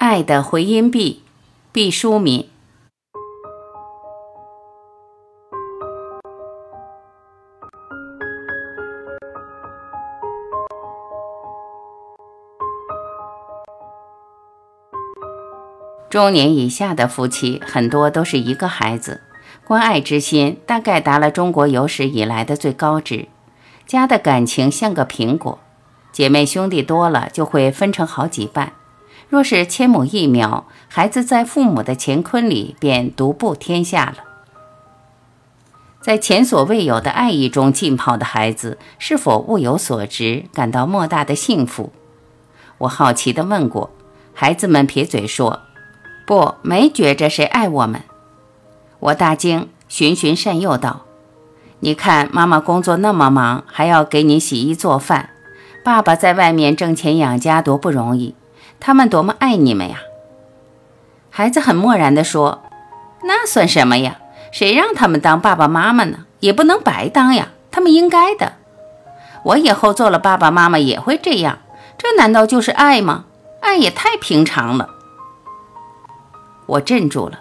爱的回音壁，毕淑敏。中年以下的夫妻很多都是一个孩子，关爱之心大概达了中国有史以来的最高值。家的感情像个苹果，姐妹兄弟多了就会分成好几半。若是千亩一苗，孩子在父母的乾坤里便独步天下了。在前所未有的爱意中浸泡的孩子，是否物有所值，感到莫大的幸福？我好奇地问过，孩子们撇嘴说。不，没觉着谁爱我们。我大惊，循循善诱道：“你看，妈妈工作那么忙，还要给你洗衣做饭；爸爸在外面挣钱养家，多不容易。他们多么爱你们呀！”孩子很漠然地说：“那算什么呀？谁让他们当爸爸妈妈呢？也不能白当呀，他们应该的。我以后做了爸爸妈妈也会这样。这难道就是爱吗？爱也太平常了。”我镇住了，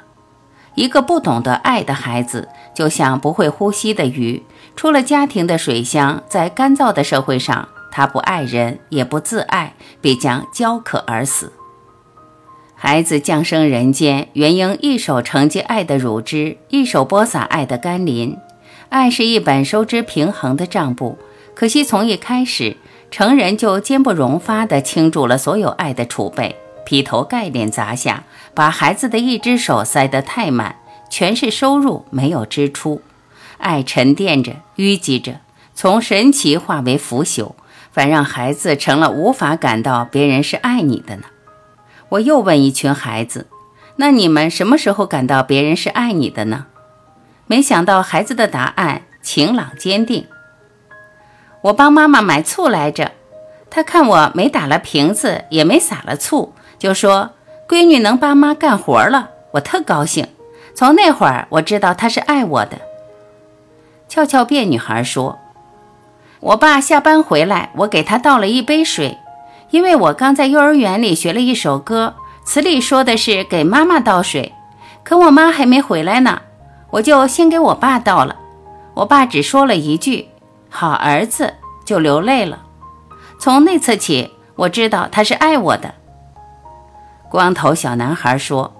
一个不懂得爱的孩子，就像不会呼吸的鱼，出了家庭的水箱，在干燥的社会上，他不爱人，也不自爱，必将焦渴而死。孩子降生人间，原应一手承接爱的乳汁，一手播撒爱的甘霖。爱是一本收支平衡的账簿，可惜从一开始，成人就坚不容发地倾注了所有爱的储备。劈头盖脸砸下，把孩子的一只手塞得太满，全是收入，没有支出。爱沉淀着，淤积着，从神奇化为腐朽，反让孩子成了无法感到别人是爱你的呢。我又问一群孩子：“那你们什么时候感到别人是爱你的呢？”没想到孩子的答案晴朗坚定：“我帮妈妈买醋来着，她看我没打了瓶子，也没撒了醋。”就说闺女能帮妈干活了，我特高兴。从那会儿我知道她是爱我的。俏俏辫女孩说：“我爸下班回来，我给他倒了一杯水，因为我刚在幼儿园里学了一首歌，词里说的是给妈妈倒水，可我妈还没回来呢，我就先给我爸倒了。我爸只说了一句‘好儿子’，就流泪了。从那次起，我知道他是爱我的。”光头小男孩说：“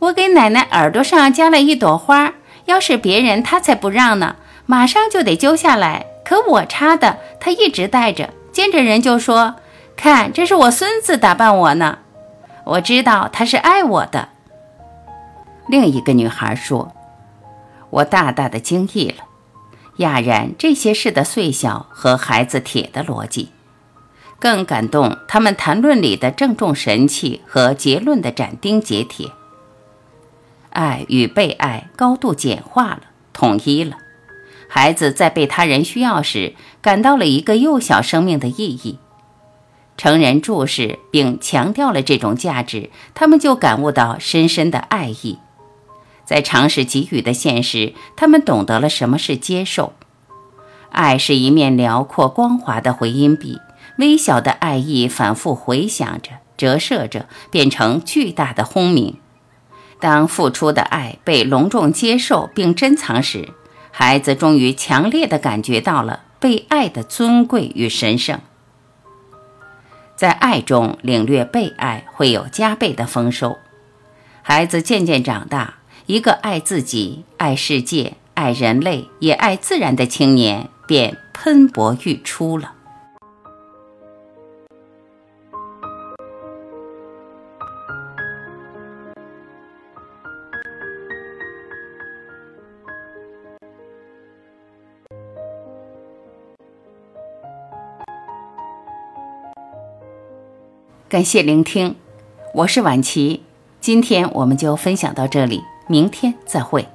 我给奶奶耳朵上加了一朵花，要是别人他才不让呢，马上就得揪下来。可我插的，他一直戴着，见着人就说：‘看，这是我孙子打扮我呢。’我知道他是爱我的。”另一个女孩说：“我大大的惊异了，哑然这些事的碎小和孩子铁的逻辑。”更感动他们谈论里的郑重神气和结论的斩钉截铁。爱与被爱高度简化了，统一了。孩子在被他人需要时，感到了一个幼小生命的意义。成人注视并强调了这种价值，他们就感悟到深深的爱意。在尝试给予的现实，他们懂得了什么是接受。爱是一面辽阔光滑的回音壁。微小的爱意反复回响着，折射着，变成巨大的轰鸣。当付出的爱被隆重接受并珍藏时，孩子终于强烈的感觉到了被爱的尊贵与神圣。在爱中领略被爱，会有加倍的丰收。孩子渐渐长大，一个爱自己、爱世界、爱人类也爱自然的青年便喷薄欲出了。感谢聆听，我是婉琪，今天我们就分享到这里，明天再会。